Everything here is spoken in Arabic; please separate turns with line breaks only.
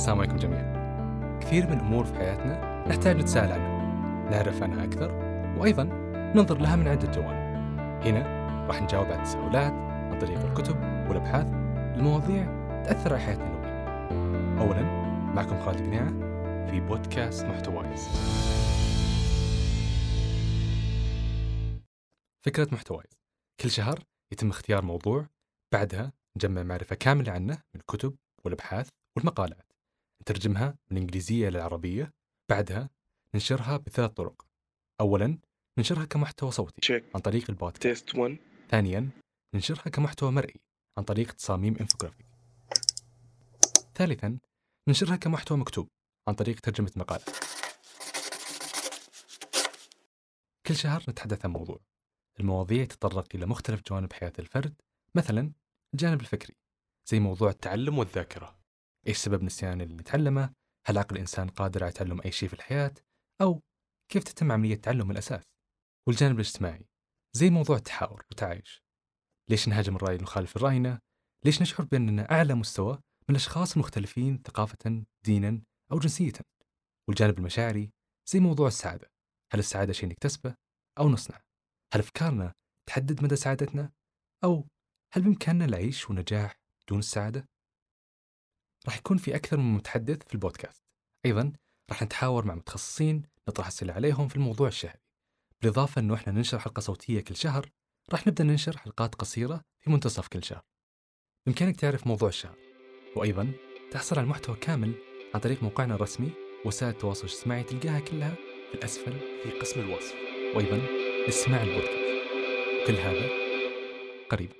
السلام عليكم جميعا. كثير من الأمور في حياتنا نحتاج نتساءل عنها. نعرف عنها أكثر وأيضا ننظر لها من عدة جوانب. هنا راح نجاوب على التساؤلات عن طريق الكتب والأبحاث المواضيع تأثر على حياتنا اليومية. أولا معكم خالد قناعة في بودكاست محتوايز. فكرة محتوايز. كل شهر يتم اختيار موضوع بعدها نجمع معرفة كاملة عنه من الكتب والأبحاث والمقالات. نترجمها من الإنجليزية إلى العربية بعدها ننشرها بثلاث طرق. أولا ننشرها كمحتوى صوتي عن طريق البودكاست.
test 1
ثانيا ننشرها كمحتوى مرئي عن طريق تصاميم انفوجرافيك ثالثا ننشرها كمحتوى مكتوب عن طريق ترجمة مقالات كل شهر نتحدث عن موضوع. المواضيع تتطرق إلى مختلف جوانب حياة الفرد مثلا الجانب الفكري زي موضوع التعلم والذاكرة. إيش سبب نسيان اللي نتعلمه هل عقل الإنسان قادر على تعلم أي شيء في الحياة؟ أو كيف تتم عملية تعلم الأساس؟ والجانب الاجتماعي. زي موضوع التحاور والتعايش. ليش نهاجم الرأي المخالف لرأينا ليش نشعر بأننا أعلى مستوى من الأشخاص المختلفين ثقافة دينا أو جنسية؟ والجانب المشاعري. زي موضوع السعادة. هل السعادة شيء نكتسبه؟ أو نصنع هل أفكارنا تحدد مدى سعادتنا؟ أو هل بإمكاننا العيش ونجاح دون السعادة؟ راح يكون في أكثر من متحدث في البودكاست. أيضا راح نتحاور مع متخصصين نطرح أسئلة عليهم في الموضوع الشهري. بالإضافة أنه إحنا ننشر حلقة صوتية كل شهر راح نبدأ ننشر حلقات قصيرة في منتصف كل شهر. بإمكانك تعرف موضوع الشهر وأيضا تحصل على المحتوى كامل عن طريق موقعنا الرسمي وسائل التواصل الاجتماعي تلقاها كلها في الأسفل في قسم الوصف. وأيضا استماع البودكاست. كل هذا قريب